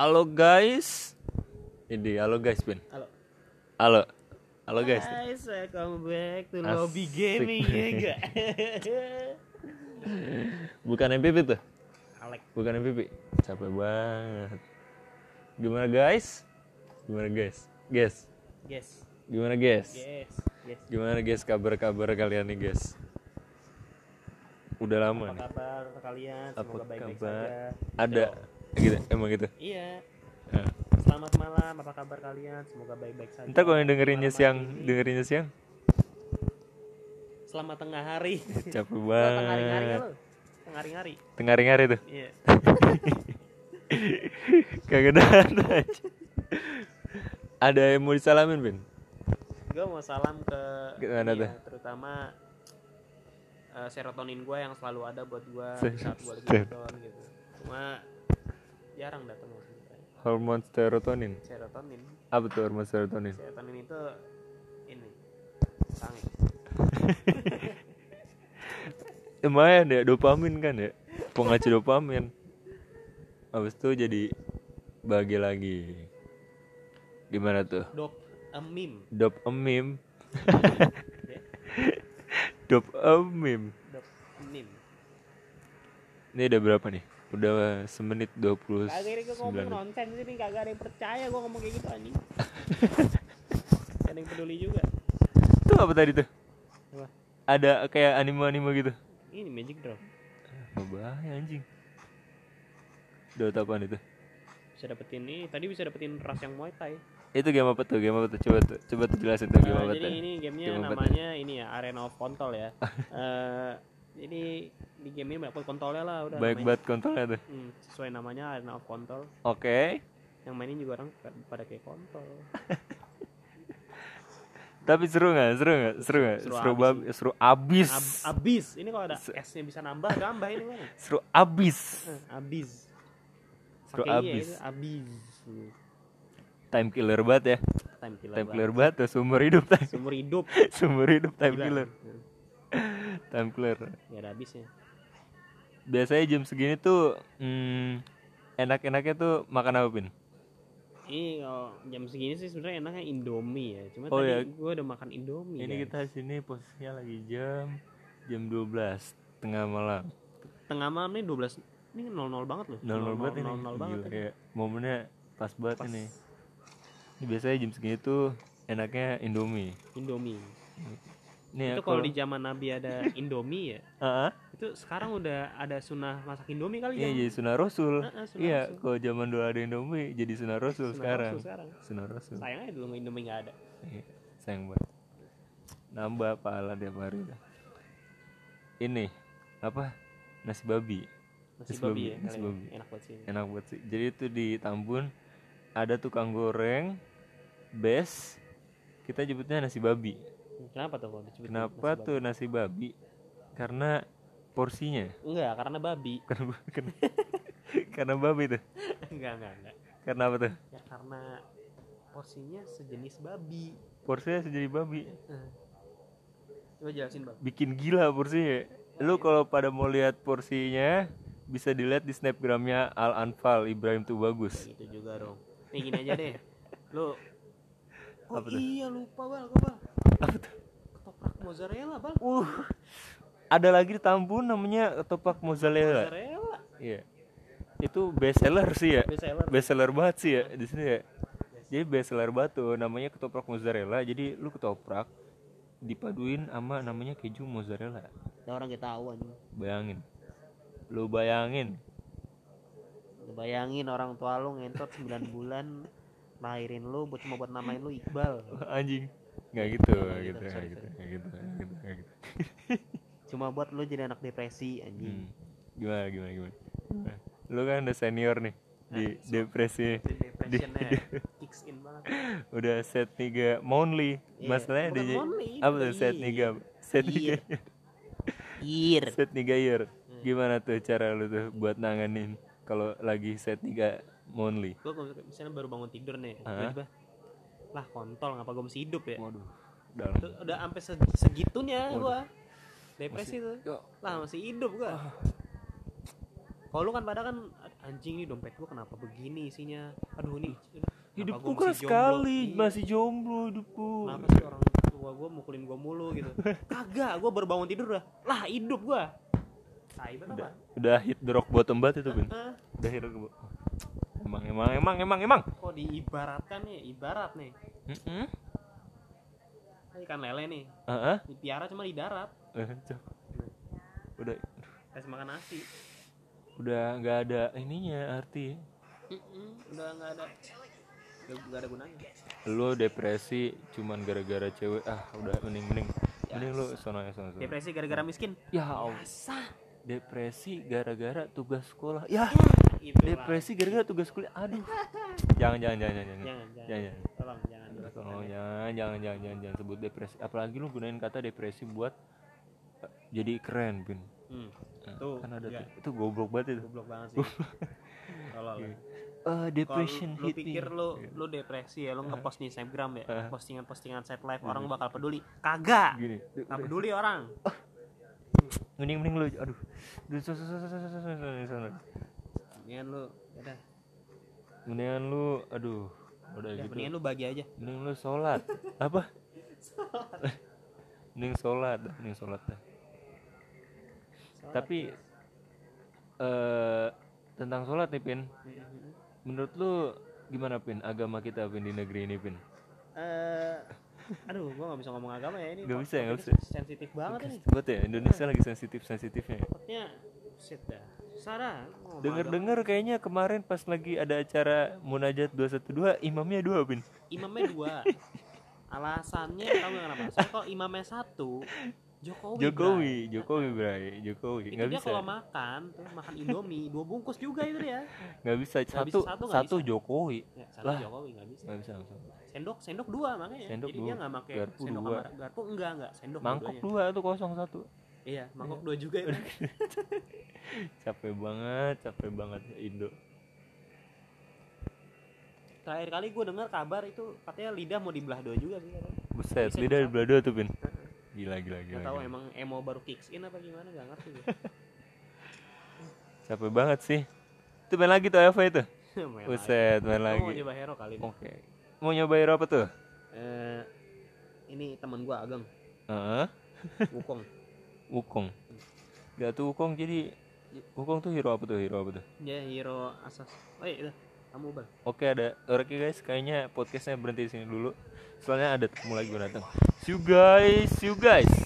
Halo guys. Ini halo guys, Ben. Halo. Halo. Halo guys. Guys, welcome back to Asik. Lobby Gaming ya enggak? Bukan MPP tuh. Alek. Bukan MPP. Capek banget. Gimana guys? Gimana guys? Guys. Yes. Gimana guys? Yes. Yes. Gimana guys kabar-kabar kalian nih guys? Udah lama Apa nih. kabar kalian? Semoga baik-baik saja. Ada gitu, emang gitu. Iya. Selamat malam, apa kabar kalian? Semoga baik-baik saja. Ntar kalau yang dengerinnya siang, hari ini. dengerinnya siang, Selamat tengah hari. capek Selamat tengah hari banget. lo. Tengah hari. Tengah-tengah tuh. Iya. Kagak ada aja. Ada yang mau disalamin, Ben? Gue mau salam ke Gimana ini tuh? ya, terutama eh, serotonin gue yang selalu ada buat gue saat gue lagi down gitu. Cuma jarang datang sebenarnya. Hormon serotonin. Serotonin. Apa tuh hormon serotonin? Serotonin itu ini sange. Lumayan ya, dopamin kan ya. Pengacu dopamin. Habis itu jadi bahagia lagi. Gimana tuh? Dop amim. Dopamim. Dopamim. Dop amim. Ini udah berapa nih? Udah semenit 29 Kagak ini gue ngomong menit. nonsen sini kagak ada yang percaya gue ngomong kayak gitu anjing. Gak ada yang peduli juga. Itu apa tadi tuh? Apa? Ada kayak anime-anime gitu. Ini magic draw. Oh, bahaya anjing. Dot apaan itu? Bisa dapetin ini. Tadi bisa dapetin ras yang Muay Thai. Itu game apa tuh? Game apa tuh? Coba tuh, coba tuh jelasin tuh game Nah, apa jadi tuh. ini gamenya Game apa tuh? namanya ini ya Arena of Kontol ya. Eh, jadi di gamenya banyak banget kontolnya lah udah. Baik banget kontrolnya tuh. Hmm, sesuai namanya Arena of Kontol. Oke. Yang mainin juga orang pada kayak kontol. Tapi seru nggak? Seru nggak? Seru nggak? Seru Seru, abis bab, seru abis. Ab- abis. Ini kalau ada S-nya bisa nambah, nambah ini mana? Seru abis. Eh, abis. Seru Pakai i ya, abis. itu abis. Hmm, Time killer banget ya. Time killer. Time banget. killer banget tuh. Sumber hidup time. Seumur hidup. Sumber hidup time Gila. killer. Hmm, Time killer. Ya ada habisnya. Biasanya jam segini tuh hmm, enak-enaknya tuh makan apa pin? Ini kalau jam segini sih sebenarnya enaknya Indomie ya. Cuma Oh, tadi ya. gue udah makan Indomie. Ini guys. kita sini posisinya lagi jam jam 12 tengah malam. tengah malam nih 12 ini 00 banget loh. 00 banget ini. 00 banget. Gila, ini. kayak momennya pas banget Pas. ini. Ini biasanya jam segini tuh enaknya Indomie. Indomie. Nih itu kalau di zaman Nabi ada Indomie ya, Heeh. itu sekarang udah ada sunnah masak Indomie kali Iya ya. jadi sunah rasul. Sunah Iya, Rasul. kalau zaman dulu ada Indomie jadi sunah rasul Sunnah sekarang. Rasul sekarang. Sunah rasul. Sayang aja dulu Indomie nggak ada. Iya, sayang banget. Nambah pahala tiap hari dah. Ini apa? Nasi babi. Nasi, Nasi babi, babi, ya, nasi ya. babi. Enak banget sih. Enak banget sih. Jadi itu di Tambun ada tukang goreng bes kita nyebutnya nasi babi. Kenapa tuh kalau disebut Kenapa nasi tuh nasi babi? Karena porsinya. Enggak, karena babi. Karena karena, karena babi tuh. enggak, enggak, enggak. Karena apa tuh? Ya karena porsinya sejenis babi. Porsinya sejadi babi. Coba jelasin, Bang. Bikin gila porsinya. Lu kalau pada mau lihat porsinya bisa dilihat di snapgramnya Al Anfal Ibrahim tuh bagus. Gitu juga dong. Nih gini aja deh. Lu Oh Apa tuh? iya lupa bal, bal. Apa tuh? Ketoprak mozzarella bal. Uh, ada lagi di Tambun namanya ketoprak mozzarella. Mozzarella. Iya. Itu best seller sih ya. Best seller. Best seller banget sih ya di sini ya. Jadi best seller banget tuh namanya ketoprak mozzarella. Jadi lu ketoprak dipaduin sama namanya keju mozzarella. Ada orang gak tahu anjing. Bayangin. Lu bayangin. Lu bayangin orang tua lu ngentot 9 bulan lahirin lu buat cuma buat namain lu Iqbal. Anjing. Nggak gitu, nggak gitu, gitu, gitu, gitu, gitu, gitu. Cuma buat lu jadi anak depresi anjing. Hmm. Gimana, gimana, gimana? Gimana? Lu kan udah senior nih di depresi. Jadi depressionnya kicks in banget. udah set tiga monthly Iya, masalahnya di apa tuh set year. tiga set tiga Ir. set tiga year Hmm. gimana tuh cara lu tuh buat nanganin kalau lagi set tiga monthly Gua kalau misalnya baru bangun tidur nih, tiba-tiba lah kontol ngapa gue mesti hidup ya? waduh dalam Tuh, udah sampai se- segitunya Waduh. gua depresi tuh Yo. lah masih hidup gua Ah. kalau lu kan pada kan anjing nih dompet gua kenapa begini isinya aduh ini hidupku keras masih jomblo? sekali Iya. masih jomblo hidupku kenapa sih orang tua gua mukulin gua mulu gitu kagak gua baru bangun tidur udah lah hidup gua udah apa udah hit the rock bottom banget itu Hah? udah hit the rock bottom. Emang emang emang emang emang. Kok diibaratkan nih? Ibarat nih. Mm-mm. ikan lele nih. Ah, ah. dipiara cuma di darat. Eh, udah kasih makan nasi. Udah nggak ada ininya arti. Mm-mm, udah nggak ada. Nggak ada gunanya. Lu depresi cuman gara-gara cewek. Ah udah mending mending. Mending lu sono ya sono, depresi gara-gara miskin. Ya Allah depresi gara-gara tugas sekolah. Ya, depresi gara-gara tugas sekolah aduh. Jangan jangan jangan jangan jangan. Jangan, jangan, jangan. jangan. Jangan, oh, jangan, jangan jangan jangan jangan jangan sebut depresi. Apalagi lu gunain kata depresi buat uh, jadi keren bin. Hmm. Nah, tuh, kan ada ya. tuh, itu goblok banget itu. Goblok banget sih. Yeah. Ya. uh, depression lu, hitting. pikir lu iya. lu depresi ya lu iya. ngepost di Instagram ya. Iya. Postingan postingan set live orang bakal peduli. Kagak. Gini, gak peduli orang. Eh, mending mending lu aduh mendingan lu ada, mendingan lu aduh udah ya, gitu mendingan lu bagi aja mending lu sholat apa sholat. mending sholat mending sholat dah tapi ya. uh, tentang sholat nih pin menurut lu gimana pin agama kita pin di negeri ini pin uh, aduh gua nggak bisa ngomong agama ya ini kok- bisa, nggak topiknya bisa. sensitif banget ini. Buat ya Indonesia lagi sensitif sensitifnya topiknya shit dah. Sarah denger dengar kayaknya kemarin pas lagi ada acara munajat 212 imamnya dua pin imamnya dua. Alasannya tahu nggak kenapa? Soalnya kalau imamnya satu Jokowi Jokowi Bray. Jokowi bray. Jokowi. Itu nggak bisa. kalau makan tuh makan indomie dua bungkus juga itu dia. Nggak bisa. Satu bisa, satu satu, bisa. Jokowi. Ya, satu Lah. Jokowi nggak bisa. Nggak bisa sendok sendok dua makanya. Sendok jadi dia nggak pakai Garpu sendok dua. sama garpu enggak enggak. Sendok mangkok dua tuh kosong satu. Iya mangkok dua juga itu. Capek banget capek banget Indo. Terakhir kali gue dengar kabar itu katanya lidah mau dibelah dua juga sih. Buset lidah bisa. di belah dua tuh pin gila gila gila, nggak tahu gila. emang emo baru kicks in apa gimana nggak ngerti gue capek banget sih. Itu main lagi tuh Eva itu? Main lagi. buset main Gua mau lagi. coba hero kali ini. Oke. Mau nyoba hero apa tuh? Eh, ini teman gue Ageng. Heeh. Wukong. Wukong. Gak tuh Wukong jadi Wukong tuh hero apa tuh? Hero apa tuh? Dia hero asas. Oh iya kamu bal Oke ada Oke guys kayaknya podcastnya berhenti di sini dulu. Soalnya ada tamu lagi gue datang. See you guys See you guys